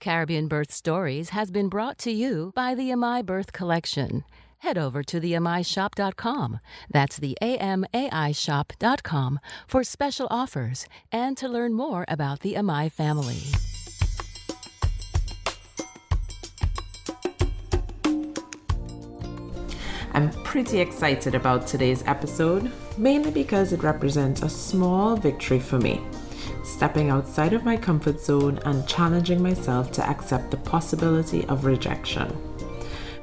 Caribbean Birth Stories has been brought to you by the Amai Birth Collection. Head over to theamaishop.com. That's the A-M-A-I shop.com for special offers and to learn more about the Amai family. I'm pretty excited about today's episode, mainly because it represents a small victory for me stepping outside of my comfort zone and challenging myself to accept the possibility of rejection.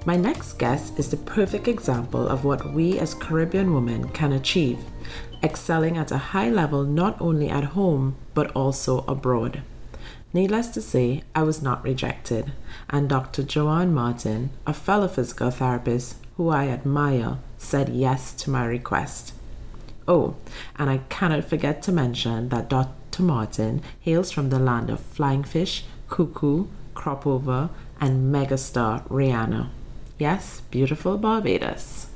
My next guest is the perfect example of what we as Caribbean women can achieve, excelling at a high level not only at home but also abroad. Needless to say, I was not rejected, and Dr. Joanne Martin, a fellow physical therapist who I admire, said yes to my request. Oh, and I cannot forget to mention that Dr. Martin hails from the land of flying fish, cou-cou, cropover, and megastar Rihanna. Yes, beautiful Barbados.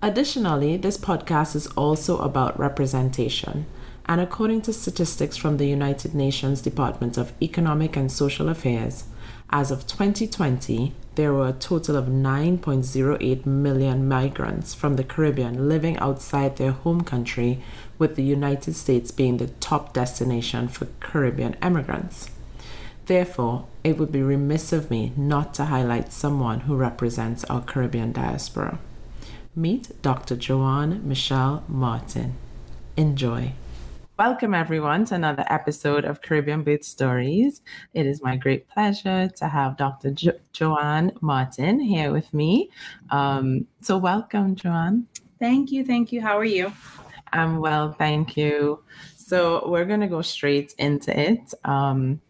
Additionally, this podcast is also about representation. And according to statistics from the United Nations Department of Economic and Social Affairs, as of 2020, there were a total of 9.08 million migrants from the Caribbean living outside their home country, with the United States being the top destination for Caribbean immigrants. Therefore, it would be remiss of me not to highlight someone who represents our Caribbean diaspora. Meet Dr. Joanne Michelle Martin. Enjoy. Welcome, everyone, to another episode of Caribbean Birth Stories. It is my great pleasure to have Dr. Jo- Joanne Martin here with me. Um, so, welcome, Joanne. Thank you. Thank you. How are you? I'm well, thank you. So, we're going to go straight into it. Um,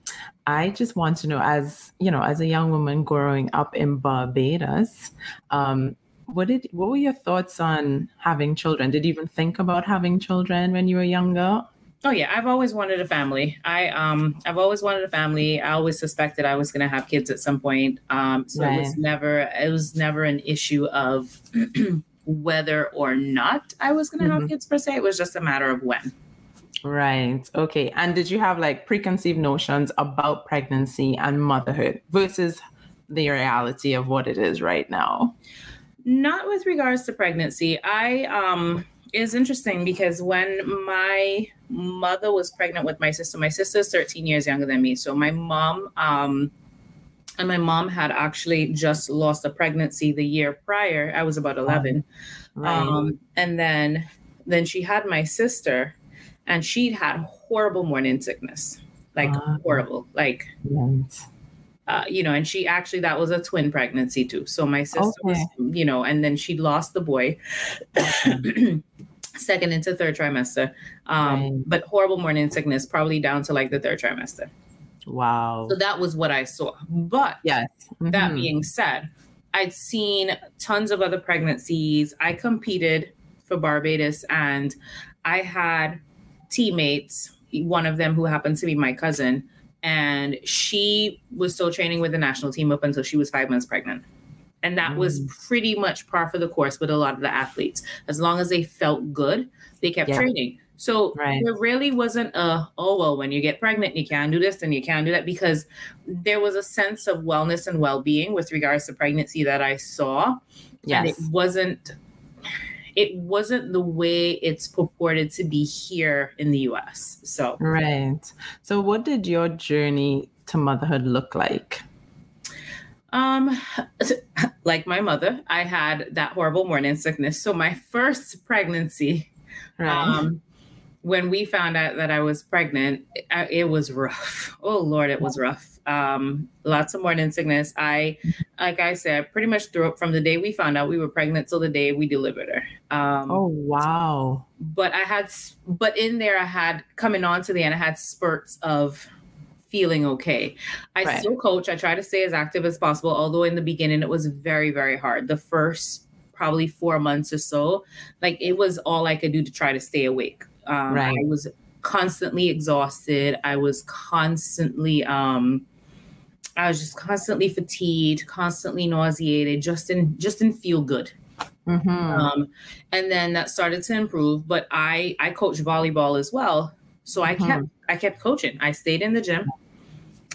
I just want to know, as you know, as a young woman growing up in Barbados, um, what did what were your thoughts on having children? Did you even think about having children when you were younger? Oh yeah, I've always wanted a family. I um I've always wanted a family. I always suspected I was going to have kids at some point. Um so right. it was never it was never an issue of whether or not I was going to mm-hmm. have kids per se. It was just a matter of when. Right. Okay. And did you have like preconceived notions about pregnancy and motherhood versus the reality of what it is right now? Not with regards to pregnancy. I um is interesting because when my mother was pregnant with my sister, my sister is 13 years younger than me. So my mom, um, and my mom had actually just lost a pregnancy the year prior. I was about 11. Right. Um, and then, then she had my sister and she'd had horrible morning sickness, like uh, horrible, like, uh, you know, and she actually, that was a twin pregnancy too. So my sister okay. was, you know, and then she lost the boy. second into third trimester. Um, right. But horrible morning sickness, probably down to like the third trimester. Wow. So that was what I saw. But yes. Mm-hmm. that being said, I'd seen tons of other pregnancies. I competed for Barbados and I had teammates, one of them who happened to be my cousin, and she was still training with the national team up until she was five months pregnant. And that mm. was pretty much par for the course with a lot of the athletes. As long as they felt good, they kept yeah. training. So right. there really wasn't a, oh, well, when you get pregnant, you can't do this and you can't do that because there was a sense of wellness and well being with regards to pregnancy that I saw. Yes. And it wasn't. It wasn't the way it's purported to be here in the US. So, right. So, what did your journey to motherhood look like? Um, like my mother, I had that horrible morning sickness. So my first pregnancy, right. um, when we found out that I was pregnant, it, it was rough. Oh Lord, it was rough. Um, lots of morning sickness. I, like I said, pretty much threw up from the day we found out we were pregnant till the day we delivered her. Um, oh wow! But I had, but in there, I had coming on to the end, I had spurts of feeling okay. I right. still coach. I try to stay as active as possible, although in the beginning it was very, very hard. The first probably four months or so, like it was all I could do to try to stay awake. Um, right. I was constantly exhausted. I was constantly, um, I was just constantly fatigued, constantly nauseated, just in just didn't feel good. Mm-hmm. Um, and then that started to improve. But I I coach volleyball as well, so I mm-hmm. kept I kept coaching. I stayed in the gym.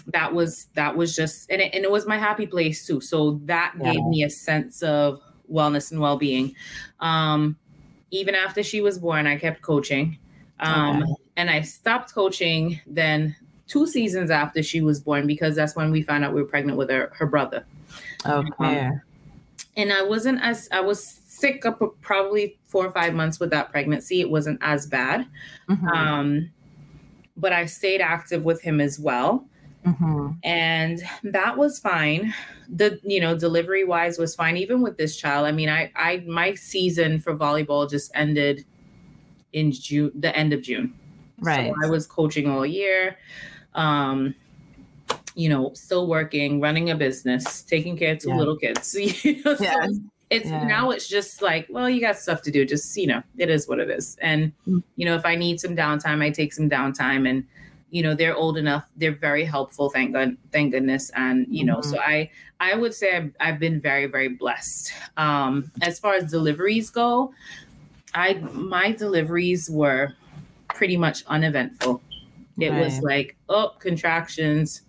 that was that was just and it, and it was my happy place too. So that Yeah. gave me a sense of wellness and well-being. Um, even after she was born, I kept coaching. Um, Okay. and I stopped coaching then two seasons after she was born because that's when we found out we were pregnant with her, her brother. Okay. And I wasn't as I was sick up probably four or five months with that pregnancy. It wasn't as bad. Mhm. Um, but I stayed active with him as well. Mhm. and that was fine the you know delivery wise was fine even with this child i mean i i my season for volleyball just ended in june the end of june Right. so i was coaching all year um you know still working running a business taking care of two Yeah. little kids you know, so Yes. it's Yeah. now it's just like well you got stuff to do just you know it is what it is and Mm. you know if i need some downtime i take some downtime and you know they're old enough they're very helpful thank god thank goodness and you know Mhm. so i i would say I've, I've been very very blessed um as far as deliveries go i my deliveries were pretty much uneventful it was like oh contractions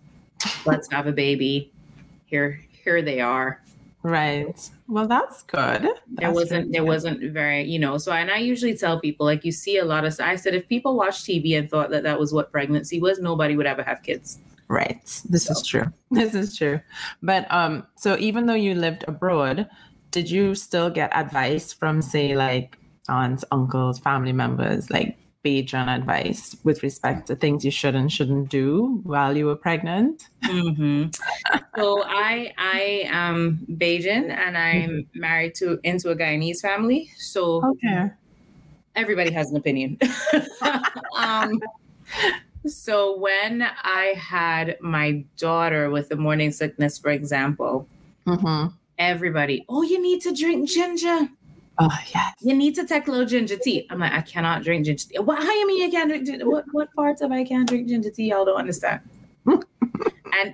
let's have a baby here here they are Right. Well, that's good. there wasn't there good. wasn't very you know so and i usually tell people like you see a lot of i said if people watch tv and thought that that was what pregnancy was nobody would ever have kids Right. This is true. This is true. But um, so even though you lived abroad, did you still get advice from say like aunts, uncles, family members, like Bajan advice with respect to things you should and shouldn't do while you were pregnant? Mhm. so i i am Bajan and i'm married to into a guyanese family so Okay. everybody has an opinion um so when i had my daughter with the morning sickness for example Mm-hmm. everybody oh you need to drink ginger Oh yes. you need to take low ginger tea. I'm like, I cannot drink ginger tea. What, how you mean you can't drink ginger? What, what parts of I can't drink ginger tea? Y'all don't understand. and,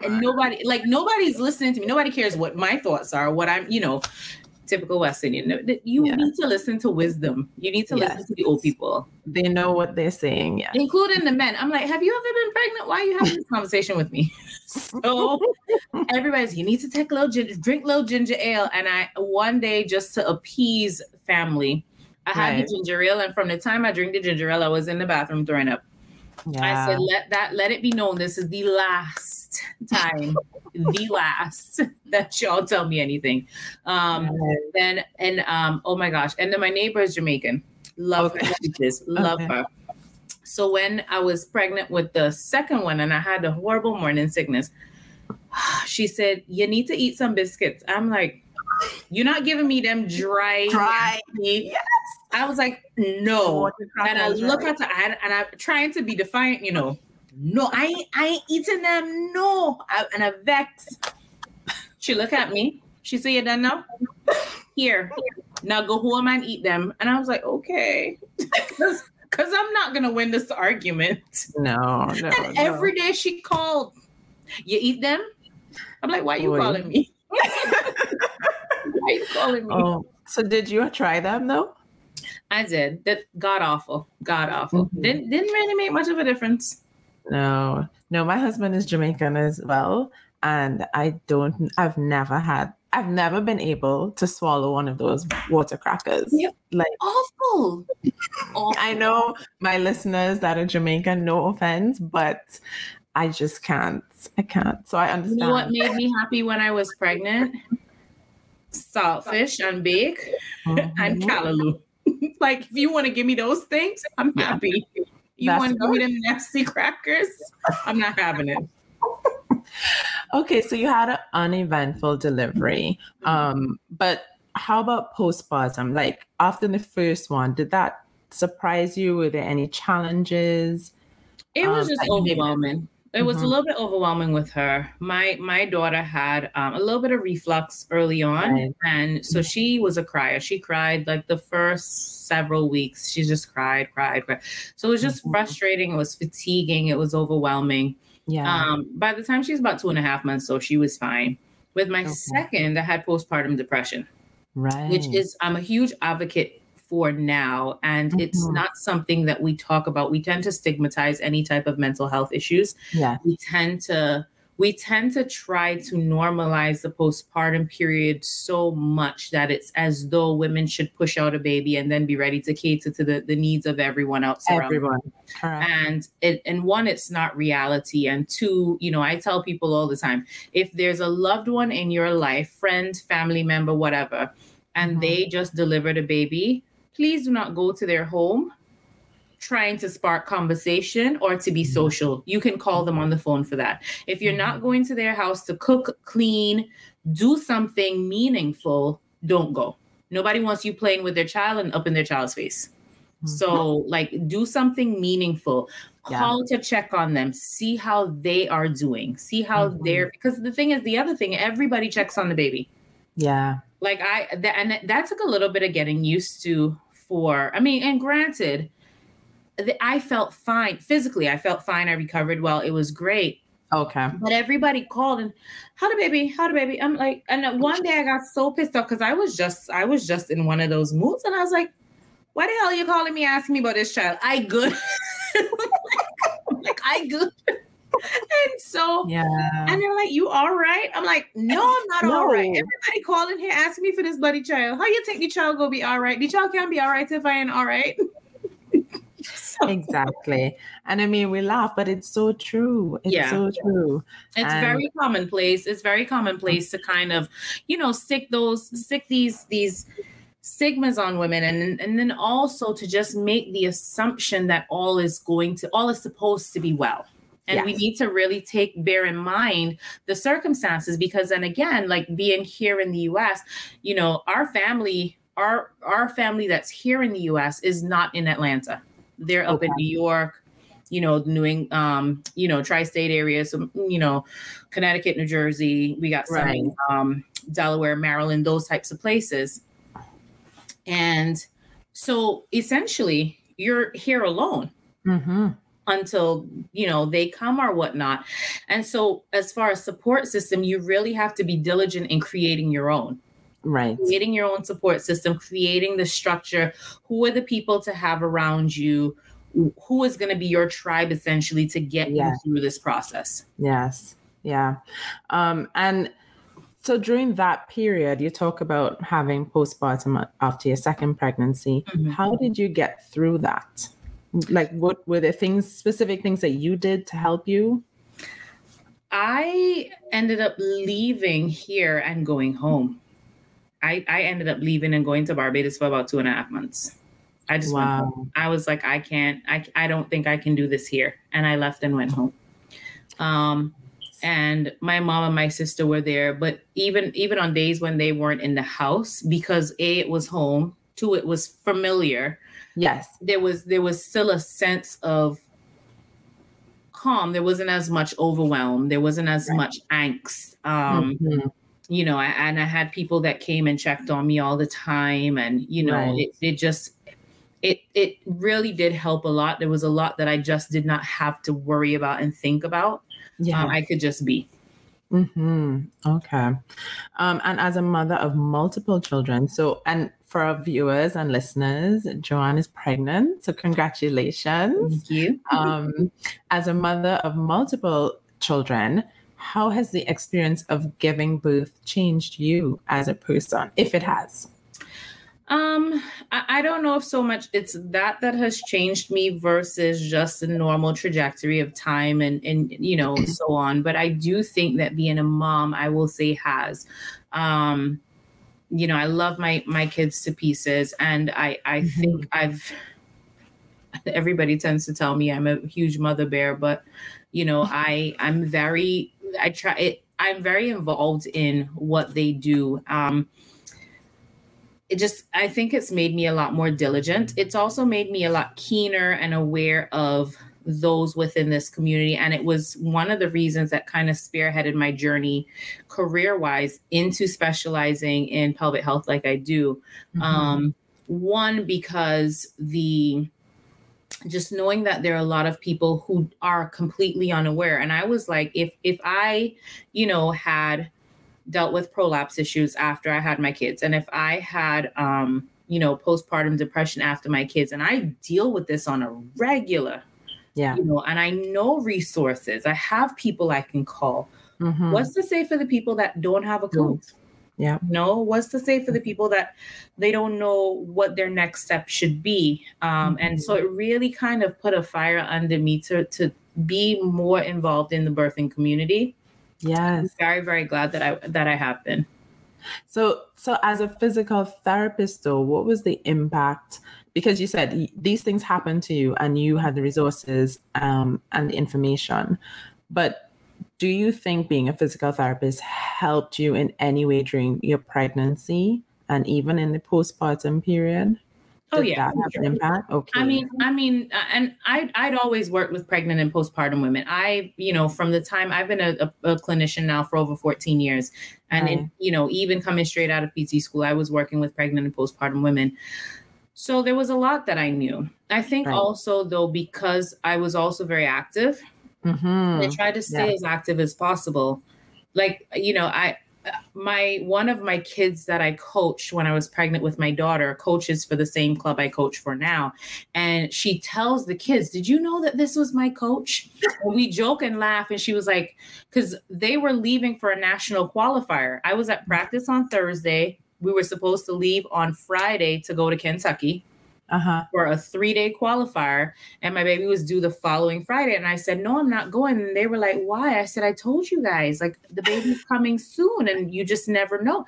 and nobody, like nobody's listening to me. Nobody cares what my thoughts are, what I'm, you know, typical West Indian. You Yeah. need to listen to wisdom. You need to Yes. listen to the old people, They know what they're saying. Yeah. including the men. I'm like, have you ever been pregnant? Why are you having this conversation with me? So everybody's, you need to take low ginger, drink little ginger ale. And I one day just to appease family, I had the ginger ale, and from the time I drink the ginger ale, I was in the bathroom throwing up. I said, let that let it be known this is the last time, the last that y'all tell me anything. Um Right. then and um oh my gosh, and then my neighbor is Jamaican. Love Okay. her, love Okay. her. So when I was pregnant with the second one and I had a horrible morning sickness, she said, You need to eat some biscuits. I'm like, You're not giving me them dry. Dry. nasty-" I was like, No. Water And I look at her and, and I'm trying to be defiant, you know. No, I ain't, I ain't eating them. No. I, and I vex. She look at me. She say, You done now? Here. Now go home and eat them. And I was like, Okay. Because I'm not going to win this argument. No, no. And no. every day she called, You eat them? I'm like, Why you Boy. calling me? Why you calling me? Oh, so did you try them though? I did. That god awful. God awful. Mhm. Didn't didn't really make much of a difference. No, no. My husband is Jamaican as well, and I don't. I've never had. I've never been able to swallow one of those water crackers. Yeah. Like Awful. awful. I know my listeners that are Jamaican. No offense, but I just can't. I can't. So I You understand. know what made me happy when I was pregnant? Saltfish and bake and Mhm. callaloo. like if you want to give me those things, I'm Yeah. happy. You want to give me them nasty crackers? I'm not having it. Okay, so you had an uneventful delivery. Mm-hmm. Um, but how about postpartum? Like after the first one, did that surprise you? Were there any challenges? It was Um, just overwhelming. It was a Mhm. little bit overwhelming with her. My my daughter had um, a little bit of reflux early on, Right. and so she was a crier. She cried like the first several weeks. She just cried, cried, cried. So it was just Mhm. frustrating. It was fatiguing. It was overwhelming. Yeah. Um, by the time she was about two and a half months, so she was fine. With my Okay. second, I had postpartum depression right. which is I'm a huge advocate for now. And it's Mhm. not something that we talk about. We tend to stigmatize any type of mental health issues. yeah. We tend to we tend to try to normalize the postpartum period so much that it's as though women should push out a baby and then be ready to cater to the, the needs of everyone else everyone and it, and one it's not reality and two you know i tell people all the time if there's a loved one in your life friend family member whatever and mm-hmm. they just delivered a baby please do not go to their home trying to spark conversation or to be mm-hmm. social. You can call them on the phone for that. If you're not mm-hmm. going to their house to cook, clean, do something meaningful, don't go. Nobody wants you playing with their child and up in their child's face. Mm-hmm. So, like, do something meaningful. Call yeah. to check on them, see how they are doing, see how mm-hmm. they're because the thing is, the other thing, everybody checks on the baby. Yeah. Like, I, that, and that took a little bit of getting used to for, I mean, and granted, I felt fine physically. I felt fine. I recovered well. It was great. Okay. But everybody called and how the baby, how the baby. I'm like, and one day I got so pissed off because I was just, I was just in one of those moods, and I was like, why the hell are you calling me asking me about this child? I good. like, I good. And so yeah, and they're like, "You all right?" I'm like, "No, I'm not no. all right." Everybody calling here asking me for this bloody child. How you think the child go be all right? The child can't be all right if I ain't all right. exactly. And I mean, we laugh, but it's so true. It's yeah. so true. It's and- very commonplace. It's very commonplace to kind of, you know, stick those, stick these, these stigmas on women and and then also to just make the assumption that all is going to all is supposed to be well and yes. we need to really take bear in mind the circumstances because then again like being here in the US you know our family our our family that's here in the US is not in Atlanta they're up in New York, you know, New England, um, you know, tri-state areas, so, you know, Connecticut, New Jersey. We got some right. in, um, Delaware, Maryland, those types of places. And so essentially, you're here alone. Mm-hmm until you know they come or whatnot. And so as far as support system you really have to be diligent in creating your own. Right. Creating your own support system creating the structure who are the people to have around you who is going to be your tribe essentially to get yes. you through this process. Yes. Yeah. Um and so during that period you talk about having postpartum after your second pregnancy. Mm-hmm. how did you get through that like what were there things specific things that you did to help you i ended up leaving here and going home I, I ended up leaving and going to Barbados for about two and a half months. I just wow. went home. I was like, I can't, I, I don't think I can do this here. And I left and went home. Um, and my mom and my sister were there, but even even on days when they weren't in the house, because A, it was home, two, it was familiar. Yes. There was there was still a sense of calm. There wasn't as much overwhelm. There wasn't as right. much angst. Um, mm-hmm you know, I, and I had people that came and checked on me all the time. And, you know, right. it, it just, it, it really did help a lot. There was a lot that I just did not have to worry about and think about. Yeah. Um, I could just be. Hmm. Okay. Um, and as a mother of multiple children, so and for our viewers and listeners, Joanne is pregnant. So congratulations. Thank you. um, as a mother of multiple children, how has the experience of giving birth changed you as a person, if it has? Um, I, I, don't know if so much it's that that has changed me versus just the normal trajectory of time and and you know so on. But I do think that being a mom, I will say, has. Um, you know, I love my my kids to pieces, and I I mm-hmm. think I've. Everybody tends to tell me I'm a huge mother bear, but you know, I I'm very I try it. I'm very involved in what they do. Um, it just, I think it's made me a lot more diligent. It's also made me a lot keener and aware of those within this community. And it was one of the reasons that kind of spearheaded my journey career wise into specializing in pelvic health like I do. Mm-hmm. Um, one, because the just knowing that there are a lot of people who are completely unaware and i was like if if i you know had dealt with prolapse issues after i had my kids and if i had um you know postpartum depression after my kids and i deal with this on a regular yeah you know and i know resources i have people i can call Mhm. What's to say for the people that don't have a clue? Yeah. No, what's to say for the people that they don't know what their next step should be? Um, And so it really kind of put a fire under me to to be more involved in the birthing community. I'm Yes. very, very glad that I that I have been. So, so as a physical therapist, though, what was the impact? Because you said these things happened to you, and you had the resources um, and the information. But do you think being a physical therapist helped you in any way during your pregnancy and even in the postpartum period? Oh, Did yeah. that have an impact? Okay. I mean, I mean, uh, and I I'd always worked with pregnant and postpartum women. I, you know, from the time I've been a, a, a clinician now for over 14 years, and Right. in, you know, even coming straight out of PT school, I was working with pregnant and postpartum women. So there was a lot that I knew. I think Right. also though because I was also very active, I Mhm. tried to stay Yeah. as active as possible. Like, you know, I my one of my kids that I coached when I was pregnant with my daughter coaches for the same club I coach for now. And she tells the kids, Did you know that this was my coach? And we joke and laugh. And she was like, because they were leaving for a national qualifier. I was at practice on Thursday. We were supposed to leave on Friday to go to Kentucky Uh-huh. for a three day qualifier, and my baby was due the following Friday. And I said, No, I'm not going. And they were like, Why? I said, I told you guys, like the baby's coming soon, and you just never know.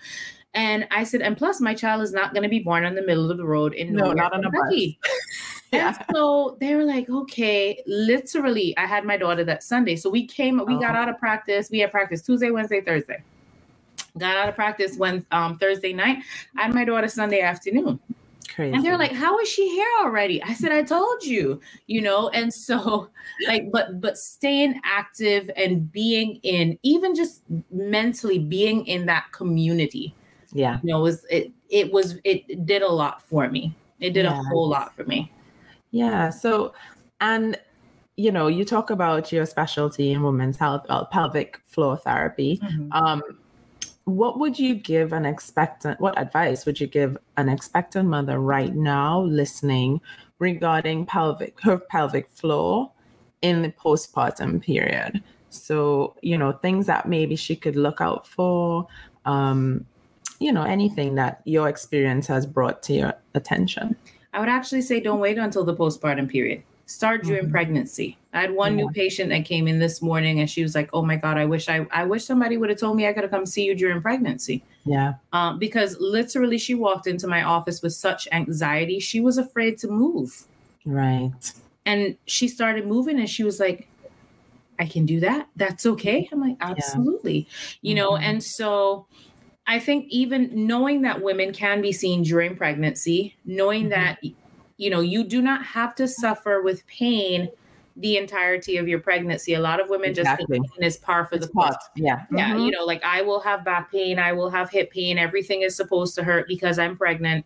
And I said, and plus, my child is not going to be born in the middle of the road in No, not on a bus. Yeah. And so they were like, okay, literally, I had my daughter that Sunday. So we came, we got Oh. out of practice. We had practice Tuesday, Wednesday, Thursday. Got out of practice when um, Thursday night. I had my daughter Sunday afternoon. Crazy. And they're like, "How is she here already?" I said, "I told you, you know." And so, like, but but staying active and being in, even just mentally being in that community, yeah. you know, was it it was it did a lot for me. It did a whole lot for me. Yeah. So, and you know, you talk about your specialty in women's health, uh, pelvic floor therapy. Um, what would you give an expectant? What advice would you give an expectant mother right now listening regarding pelvic her pelvic floor in the postpartum period? So, you know, things that maybe she could look out for. Um, you know, anything that your experience has brought to your attention. I would actually say don't wait until the postpartum period. Start during Mhm. pregnancy. I had one new patient that came in this morning and she was like, "Oh my god, I wish I I wish somebody would have told me I could have come see you during pregnancy." Yeah. um, because literally she walked into my office with such anxiety she was afraid to move Right. and she started moving and she was like i can do that that's okay i'm like absolutely Yeah. you know Mhm. and so i think even knowing that women can be seen during pregnancy knowing Mhm. that you know you do not have to suffer with pain the entirety of your pregnancy a lot of women Exactly. just think pain is par for It's the course part. Yeah. yeah, Mhm. you know, like I will have back pain, I will have hip pain, everything is supposed to hurt because I'm pregnant.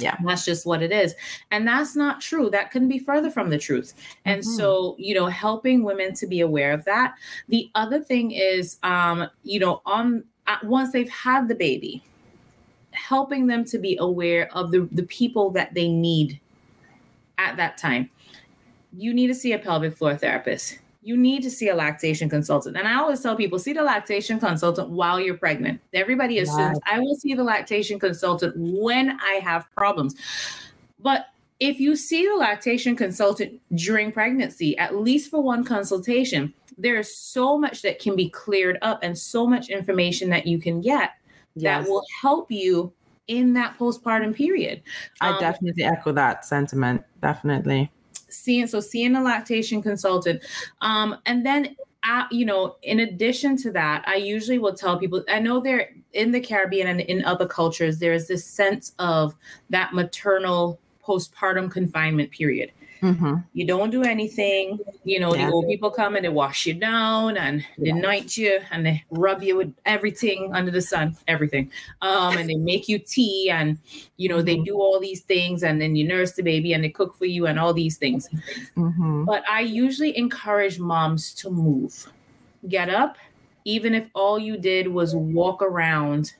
Yeah. That's just what it is. And that's not true. That couldn't be further from the truth. And Mhm. so, you know, helping women to be aware of that. The other thing is um, you know, on uh, once they've had the baby, helping them to be aware of the the people that they need at that time. You need to see a pelvic floor therapist. You need to see a lactation consultant. And I always tell people see the lactation consultant while you're pregnant. Everybody assumes I will see the lactation consultant when I have problems. But if you see the lactation consultant during pregnancy, at least for one consultation, there is so much that can be cleared up and so much information that you can get Yes. that will help you in that postpartum period. I Um, definitely echo that sentiment. Definitely. seeing so seeing a lactation consultant um and then uh, you know in addition to that i usually will tell people i know they're in the caribbean and in other cultures there's this sense of that maternal postpartum confinement period Mhm. you don't do anything you know Yeah. the old people come and they wash you down and they anoint you and they rub you with everything under the sun everything um and they make you tea and you know they Mhm. do all these things and then you nurse the baby and they cook for you and all these things Mhm. but I usually encourage moms to move. Get up, even if all you did was walk around,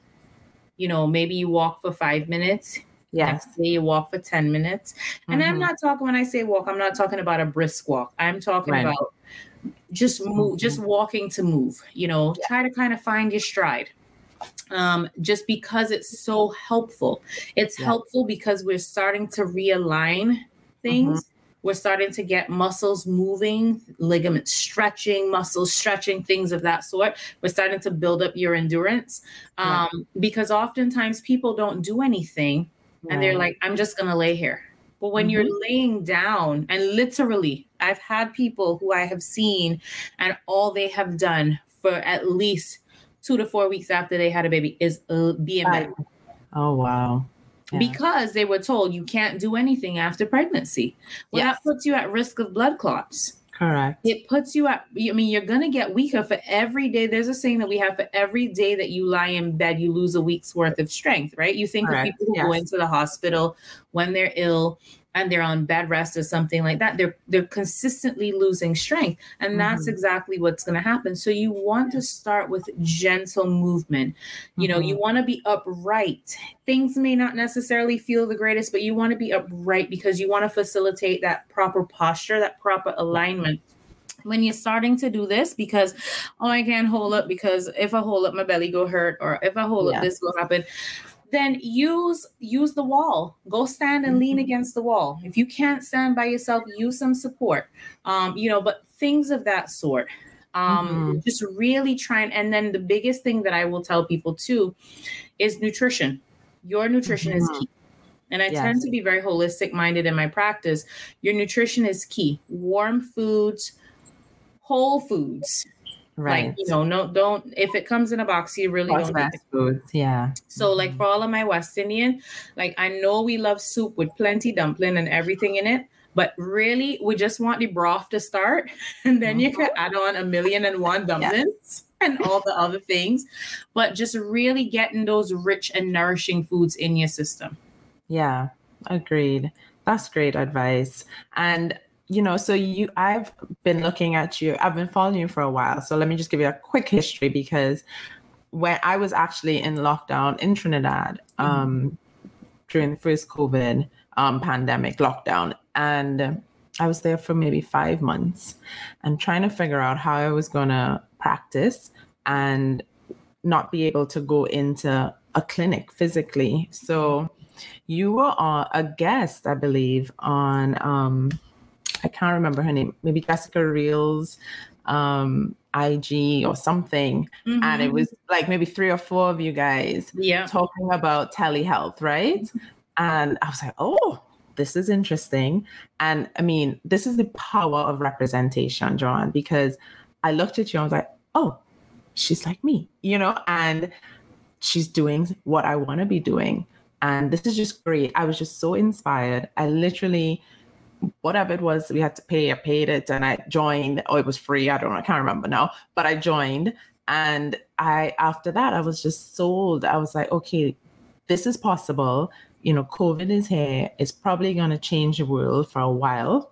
you know, maybe you walk for five minutes. Yes. Day you walk for 10 minutes. And I'm Mhm. not talking, when I say walk, I'm not talking about a brisk walk. I'm talking Right. about just move, just walking to move, you know, yeah. try to kind of find your stride. Um, just because it's so helpful. It's yeah. helpful because we're starting to realign things. Mm-hmm. We're starting to get muscles moving, ligaments stretching, muscles stretching, things of that sort. We're starting to build up your endurance um, yeah. because oftentimes people don't do anything and they're like, I'm just going to lay here. But when mm-hmm. you're laying down, and literally, I've had people who I have seen, and all they have done for at least two to four weeks after they had a baby is uh, be in bed. Oh, wow. Yeah. Because they were told you can't do anything after pregnancy. Well, yes. that puts you at risk of blood clots. Correct. It puts you at, I mean, you're going to get weaker for every day. There's a saying that we have for every day that you lie in bed, you lose a week's worth of strength, right? You think Correct. of people who yes. go into the hospital when they're ill and they're on bed rest or something like that they're they're consistently losing strength and mm-hmm. that's exactly what's going to happen so you want to start with gentle movement you mm-hmm. know you mm-hmm. want to be upright things may not necessarily feel the greatest but you want to be upright because you want to facilitate that proper posture that proper alignment when you're starting to do this because oh i can't hold up because if i hold up my belly go hurt or if i hold up this will happen then use use the wall go stand and lean mm-hmm. against the wall if you can't stand by yourself use some support um you know but things of that sort um mm-hmm. just really trying and then the biggest thing that i will tell people too is nutrition your nutrition mm-hmm. is key and I yes. tend to be very holistic minded in my practice. Your nutrition is key. Warm foods, whole foods, Right. Like, you know, no, don't, if it comes in a box, you really don't need foods. Yeah. So, like, for all of my West Indian, like, I know we love soup with plenty dumpling and everything in it, but really, we just want the broth to start. And then mm-hmm. you can add on a million and one dumplings. Yes. And all the other things, but just really getting those rich and nourishing foods in your system. Yeah, agreed. That's great advice. And you know, so you, I've been looking at you, I've been following you for a while. So let me just give you a quick history because when I was actually in lockdown in Trinidad mm-hmm. um, during the first COVID um, pandemic lockdown, and I was there for maybe five months and trying to figure out how I was going to practice and not be able to go into a clinic physically. So you were a guest, I believe, on. Um, I can't remember her name, maybe Jessica Reels um IG or something. Mm-hmm. And it mm-hmm. was like maybe three or four of you guys yeah. talking about telehealth, right? And I was like, oh, this is interesting. And I mean, this is the power of representation, Joanne, because I looked at you and I was like, oh, she's like me, you know, and she's doing what I want to be doing. And this is just great. I was just so inspired. I literally whatever it was we had to pay, I paid it and I joined. Oh, it was free. I don't know, I can't remember now, but I joined. And I after that I was just sold. I was like, okay, this is possible. You know, COVID is here. It's probably gonna change the world for a while,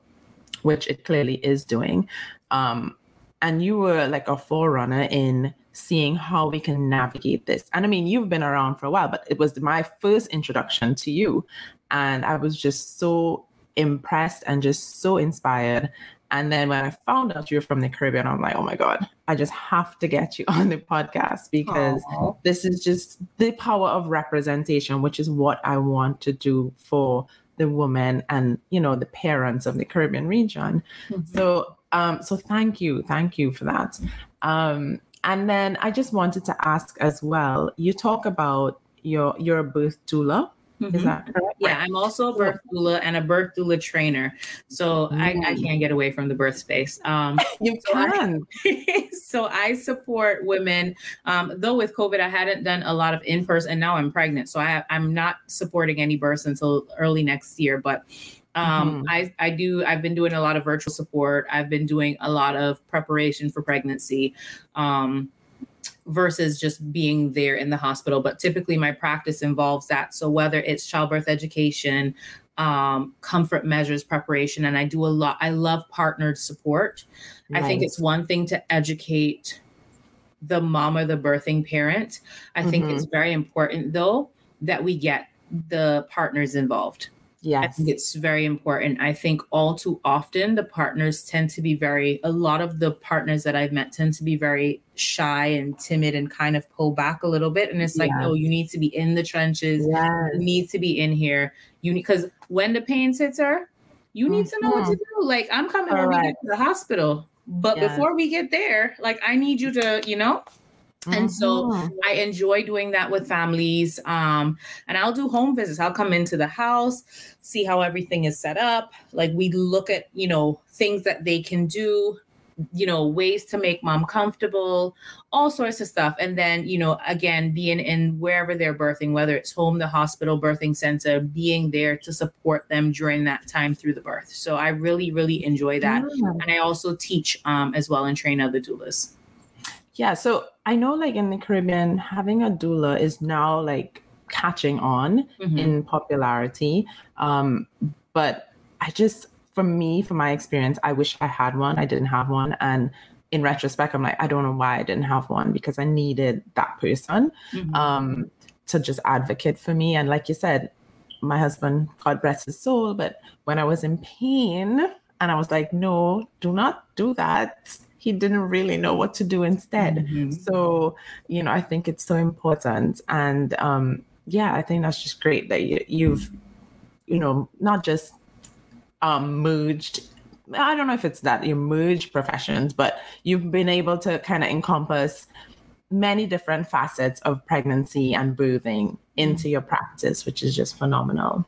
which it clearly is doing. Um, and you were like a forerunner in seeing how we can navigate this. And I mean, you've been around for a while, but it was my first introduction to you. And I was just so impressed and just so inspired. And then when I found out you were from the Caribbean, I'm like, oh my God, I just have to get you on the podcast because Aww. this is just the power of representation, which is what I want to do for the women and you know the parents of the Caribbean region. Mm-hmm. So um, so thank you, thank you for that. Um, and then I just wanted to ask as well. You talk about your your birth doula. Mm-hmm. Is that correct? Yeah, I'm also a birth doula and a birth doula trainer. So mm. I, I, mm. can't get away from the birth space. Um, you so can. I, so I support women. Um, though with COVID, I hadn't done a lot of in person, and now I'm pregnant. So I, I'm not supporting any births until early next year. But um, mm-hmm. I, I do, I've been doing a lot of virtual support. I've been doing a lot of preparation for pregnancy. Um, versus just being there in the hospital. But typically, my practice involves that. So, whether it's childbirth education, um, comfort measures preparation, and I do a lot, I love partnered support. Nice. I think it's one thing to educate the mom or the birthing parent. I mm-hmm. think it's very important, though, that we get the partners involved Yes. I think it's very important. I think all too often the partners tend to be very, a lot of the partners that I've met tend to be very shy and timid and kind of pull back a little bit. And it's like, Yeah. no, you need to be in the trenches. Yes. You need to be in here. You need, because when the pain hits her, you need to know what to mm-hmm. do. Like, I'm coming when we get to the hospital. But Yes. before we get there, like, I need you to, you know, and so Mhm. I enjoy doing that with families. Um, and I'll do home visits. I'll come into the house, see how everything is set up. Like we look at, you know, things that they can do, you know, ways to make mom comfortable, all sorts of stuff. And then, you know, again, being in wherever they're birthing, whether it's home, the hospital, birthing center, being there to support them during that time through the birth. So I really, really enjoy that. Yeah. And I also teach um, as well and train other doulas. Yeah, so I know like in the Caribbean, having a doula is now like catching on Mhm. in popularity. Um, but I just, for me, for my experience, I wish I had one. I didn't have one. And in retrospect, I'm like, I don't know why I didn't have one because I needed that person Mhm. um, to just advocate for me. And like you said, my husband, God bless his soul, but when I was in pain and I was like, no, do not do that, he didn't really know what to do instead. Mhm. So, you know, I think it's so important. And um, yeah, I think that's just great that you, you've, you know, not just um, merged. I don't know if it's that you merged professions, but you've been able to kind of encompass many different facets of pregnancy and birthing into your practice, which is just phenomenal.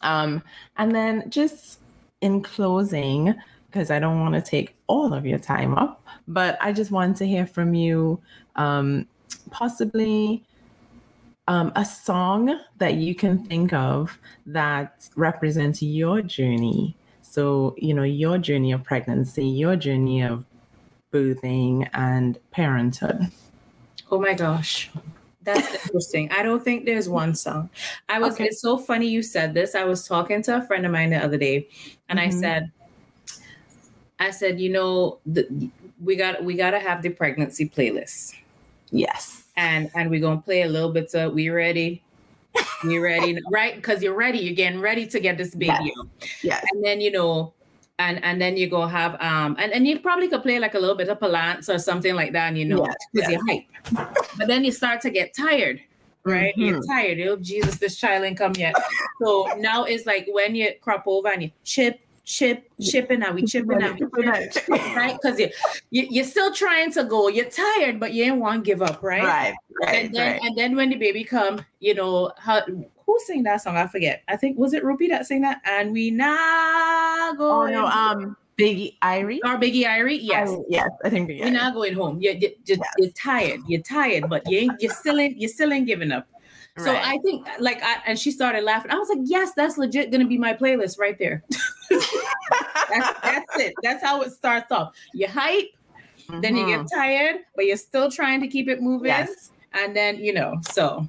Um, and then just in closing, because I don't want to take all of your time up, but I just want to hear from you, um, possibly um, a song that you can think of that represents your journey. So, you know, your journey of pregnancy, your journey of birthing and parenthood. Oh my gosh. That's interesting. I don't think there's one song. I was Okay. it's so funny you said this. I was talking to a friend of mine the other day and I Mhm. said I said, you know, the, we got we got to have the pregnancy playlist. Yes. And and we're going to play a little bit of we ready? We ready, right? Because you're ready. You're getting ready to get this baby Yes. Yes. and then you know and and then you go have um and, and you probably could play like a little bit of palance or something like that and you know Yes, because yes. you're hype but then you start to get tired right you're Mhm. tired oh jesus this child ain't come yet so now it's like when you crop over and you chip chip chipping and we chipping chip, right because you, you you're still trying to go you're tired but you ain't want to give up right Right. Right. and then right. and then when the baby come, you know, how, who sang that song? I forget. I think was it Rupee that sang that? And we now go. Oh no, um, Biggie Irie. or Biggie Irie. Yes. Irie, yes, I think Biggie. We're not going home. You're, you're, you're, you're tired. You're tired, but you ain't, you're still in, you're still ain't giving up. So Right. I think like I, and she started laughing. I was like, yes, that's legit gonna be my playlist right there. that's, that's it. That's how it starts off. You hype, then you get tired, but you're still trying to keep it moving. Yes. And then, you know, so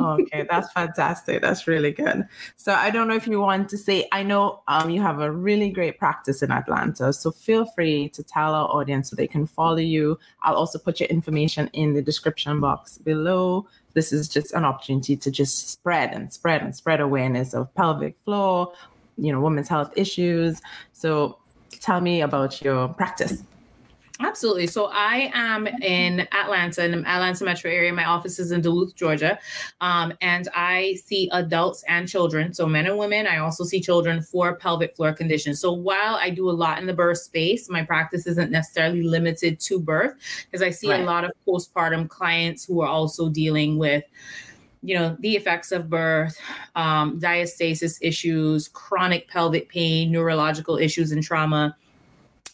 okay, that's fantastic. That's really good. So I don't know if you want to say. I know um, you have a really great practice in Atlanta, so feel free to tell our audience so they can follow you. I'll also put your information in the description box below. This is just an opportunity to just spread and spread and spread awareness of pelvic floor, you know, women's health issues. So tell me about your practice. Absolutely. So I am in Atlanta, in the Atlanta metro area. My office is in Duluth, Georgia. Um, and I see adults and children, so men and women. I also see children for pelvic floor conditions. So while I do a lot in the birth space, my practice isn't necessarily limited to birth because I see Right. a lot of postpartum clients who are also dealing with you know the effects of birth um, diastasis issues chronic pelvic pain neurological issues and trauma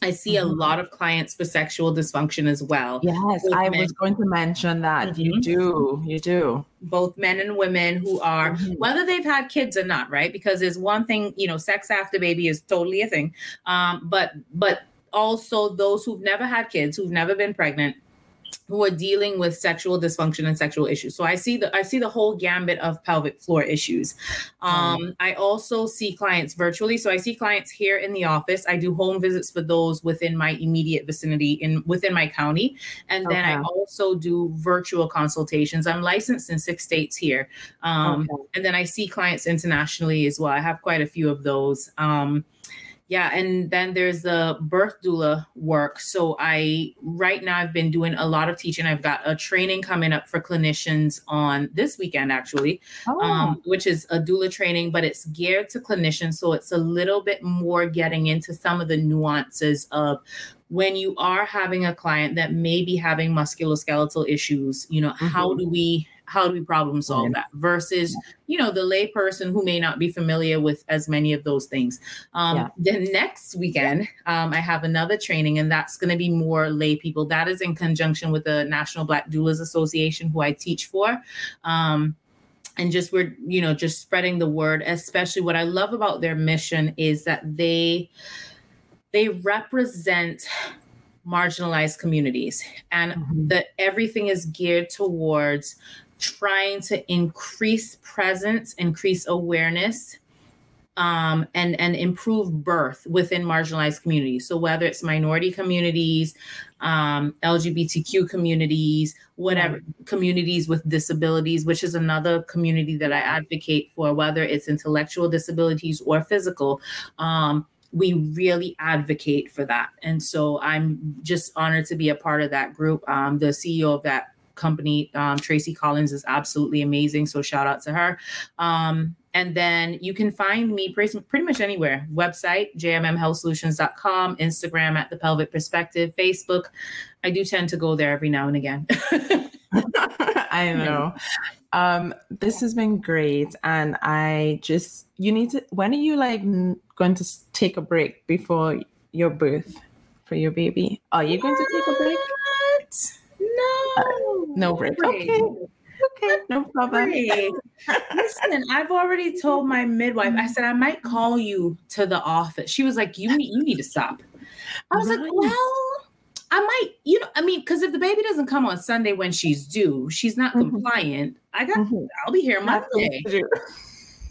i see a Mhm. lot of clients for sexual dysfunction as well Yes, With I men. was going to mention that. You Mhm. do, you do. both men and women who are Mhm. whether they've had kids or not right because there's one thing you know sex after baby is totally a thing um, but but also those who've never had kids who've never been pregnant who are dealing with sexual dysfunction and sexual issues. So I see the I see the whole gambit of pelvic floor issues. Um, mm. I also see clients virtually. So I see clients here in the office. I do home visits for those within my immediate vicinity in within my county, and then okay. I also do virtual consultations. I'm licensed in six states here, um, okay. and then I see clients internationally as well. I have quite a few of those. Um, yeah, and then there's the birth doula work. So I right now I've been doing a lot of teaching. I've got a training coming up for clinicians on this weekend actually, oh. um, which is a doula training, but it's geared to clinicians. So it's a little bit more getting into some of the nuances of when you are having a client that may be having musculoskeletal issues. You know, mm-hmm. how do we how do we problem solve that versus you know the layperson who may not be familiar with as many of those things um yeah. then next weekend um, i have another training and that's going to be more lay people that is in conjunction with the national black doulas association who i teach for um and just we're you know just spreading the word especially what i love about their mission is that they they represent marginalized communities and mm-hmm. that everything is geared towards trying to increase presence, increase awareness, um, and and improve birth within marginalized communities. So whether it's minority communities, um, LGBTQ communities, whatever communities with disabilities, which is another community that I advocate for, whether it's intellectual disabilities or physical. Um, we really advocate for that. And so I'm just honored to be a part of that group. Um, the CEO of that company, um, Tracie Collins, is absolutely amazing. So shout out to her. Um, and then you can find me pretty, pretty much anywhere website, jmmhealthsolutions.com, Instagram at the pelvic perspective, Facebook. I do tend to go there every now and again. I know. Um, this has been great. And I just, you need to, when are you like going to take a break before your birth for your baby? Are you going to take a break? No, uh, no break. Okay. Okay, no problem. Listen, I've already told my midwife. I said I might call you to the office. She was like, "You need, you need to stop." I was right. like, "Well, I might, you know, I mean, because if the baby doesn't come on Sunday when she's due, she's not mm-hmm. compliant. I got, mm-hmm. I'll be here Monday."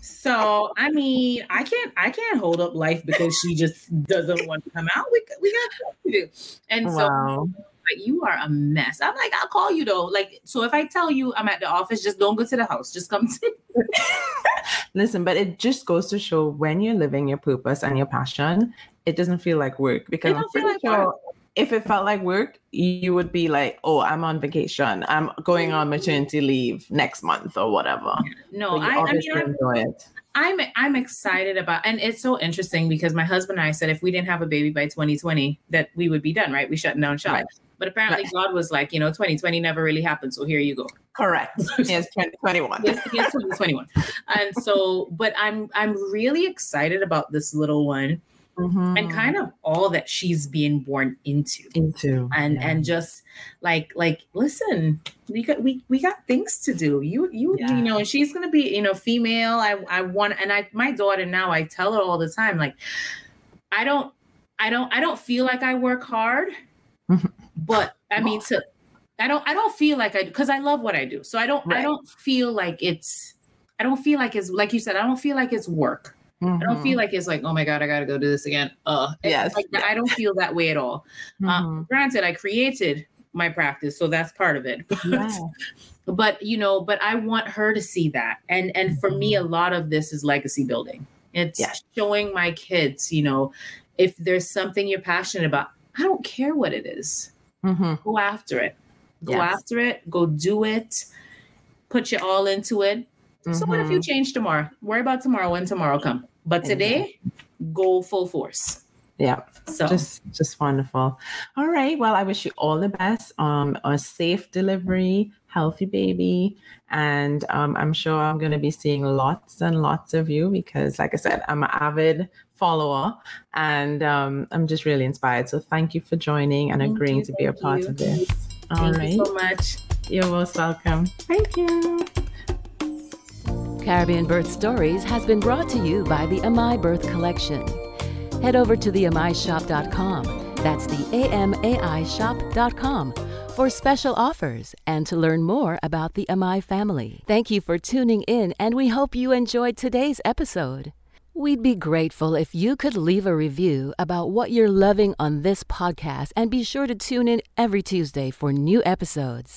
So I mean, I can't I can't hold up life because she just doesn't want to come out. We we got to do. And so wow like, you are a mess. I'm like, I'll call you though. Like, so if I tell you I'm at the office, just don't go to the house. Just come to Listen, but it just goes to show when you're living your purpose and your passion, it doesn't feel like work because I'm pretty like sure work. if it felt like work, you would be like, "Oh, I'm on vacation. I'm going on mm-hmm. maternity leave next month or whatever." No, I, I mean, enjoy it. I'm I'm excited about, and it's so interesting because my husband and I said if we didn't have a baby by 2020, that we would be done, right? We shut down shop. Right. But apparently, right. God was like, you know, 2020 never really happened. So here you go. Correct. Yes, 2021. yes, yes, 2021. and so, but I'm I'm really excited about this little one. Mm-hmm. and kind of all that she's being born into into and yeah. and just like like listen we got we we got things to do you you yeah. you know she's gonna be you know female i i want and i my daughter now i tell her all the time like i don't i don't i don't feel like i work hard but I mean to I don't I don't feel like I because I love what I do. So I don't right. I don't feel like it's I don't feel like it's like you said, I don't feel like it's work. Mm-hmm. I don't feel mm-hmm. like it's like, oh my God, I gotta go do this again. Uh yes. Like I don't feel that way at all. Uh, mm-hmm. Uh, granted, I created my practice, so that's part of it. But, yeah. but you know, but I want her to see that. And and for me, a mm-hmm. lot of this is legacy building. It's yeah. showing my kids, you know, if there's something you're passionate about, I don't care what it is. Mm-hmm. Go after it. Go yes. after it. Go do it. Put your all into it. Mm-hmm. So what if you mm-hmm. change tomorrow? Worry about tomorrow when tomorrow come. But today, go full force. Yeah. So just just wonderful. All right. Well, I wish you all the best. Um, a safe delivery, healthy baby, and um, I'm sure I'm going to be seeing lots and lots of you because, like I said, I'm an avid follower and um, I'm just really inspired. So thank you for joining and thank agreeing you, to be a part you. of this. All thank right. you so much. You're most welcome. Thank you. Caribbean Birth Stories has been brought to you by the Amai Birth Collection. Head over to theamaishop.com. That's the A M A I shop.com for special offers and to learn more about the Amai family. Thank you for tuning in, and we hope you enjoyed today's episode. We'd be grateful if you could leave a review about what you're loving on this podcast and be sure to tune in every Tuesday for new episodes.